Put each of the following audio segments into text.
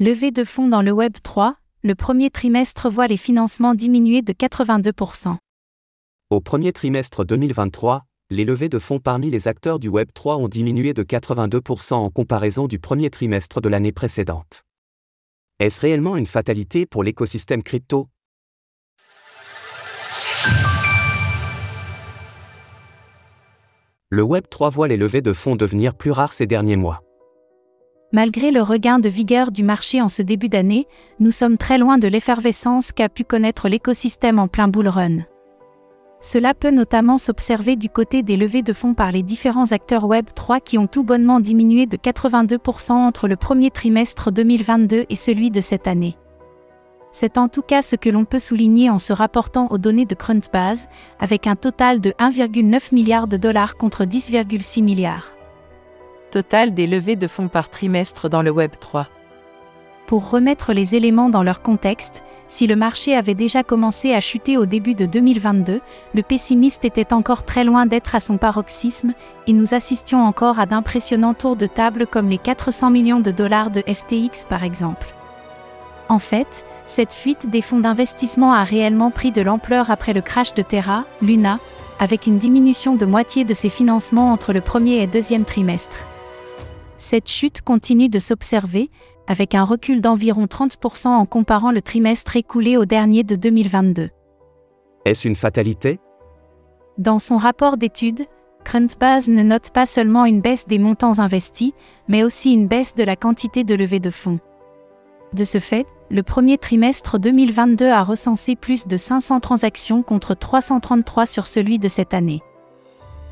Levée de fonds dans le Web 3, le premier trimestre voit les financements diminuer de 82%. Au premier trimestre 2023, les levées de fonds parmi les acteurs du Web 3 ont diminué de 82% en comparaison du premier trimestre de l'année précédente. Est-ce réellement une fatalité pour l'écosystème crypto? Le Web 3 voit les levées de fonds devenir plus rares ces derniers mois. Malgré le regain de vigueur du marché en ce début d'année, nous sommes très loin de l'effervescence qu'a pu connaître l'écosystème en plein bull run. Cela peut notamment s'observer du côté des levées de fonds par les différents acteurs Web 3 qui ont tout bonnement diminué de 82% entre le premier trimestre 2022 et celui de cette année. C'est en tout cas ce que l'on peut souligner en se rapportant aux données de Crunchbase, avec un total de 1,9 milliard de dollars contre 10,6 milliards. Total des levées de fonds par trimestre dans le Web 3. Pour remettre les éléments dans leur contexte, si le marché avait déjà commencé à chuter au début de 2022, le pessimiste était encore très loin d'être à son paroxysme, et nous assistions encore à d'impressionnants tours de table comme les 400 millions de dollars de FTX par exemple. En fait, cette fuite des fonds d'investissement a réellement pris de l'ampleur après le crash de Terra, Luna, avec une diminution de moitié de ses financements entre le premier et deuxième trimestre. Cette chute continue de s'observer, avec un recul d'environ 30% en comparant le trimestre écoulé au dernier de 2022. Est-ce une fatalité? Dans son rapport d'étude, Crunchbase ne note pas seulement une baisse des montants investis, mais aussi une baisse de la quantité de levée de fonds. De ce fait, le premier trimestre 2022 a recensé plus de 500 transactions contre 333 sur celui de cette année.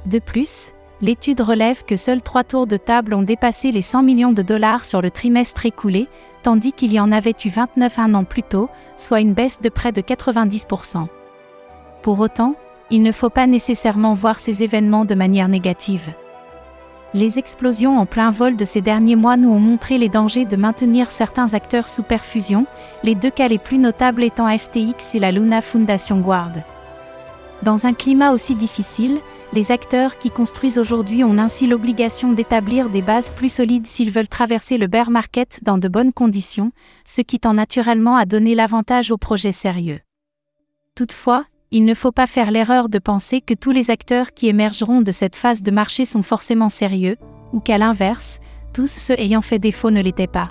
De plus, l'étude relève que seuls trois tours de table ont dépassé les 100 millions de dollars sur le trimestre écoulé, tandis qu'il y en avait eu 29 un an plus tôt, soit une baisse de près de 90%. Pour autant, il ne faut pas nécessairement voir ces événements de manière négative. Les explosions en plein vol de ces derniers mois nous ont montré les dangers de maintenir certains acteurs sous perfusion, les deux cas les plus notables étant FTX et la Luna Foundation Guard. Dans un climat aussi difficile, les acteurs qui construisent aujourd'hui ont ainsi l'obligation d'établir des bases plus solides s'ils veulent traverser le bear market dans de bonnes conditions, ce qui tend naturellement à donner l'avantage aux projets sérieux. Toutefois, il ne faut pas faire l'erreur de penser que tous les acteurs qui émergeront de cette phase de marché sont forcément sérieux, ou qu'à l'inverse, tous ceux ayant fait défaut ne l'étaient pas.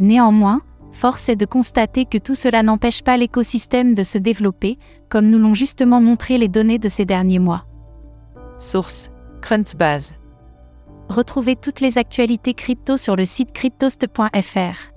Néanmoins, force est de constater que tout cela n'empêche pas l'écosystème de se développer, comme nous l'ont justement montré les données de ces derniers mois. Source Crunchbase. Retrouvez toutes les actualités crypto sur le site cryptost.fr.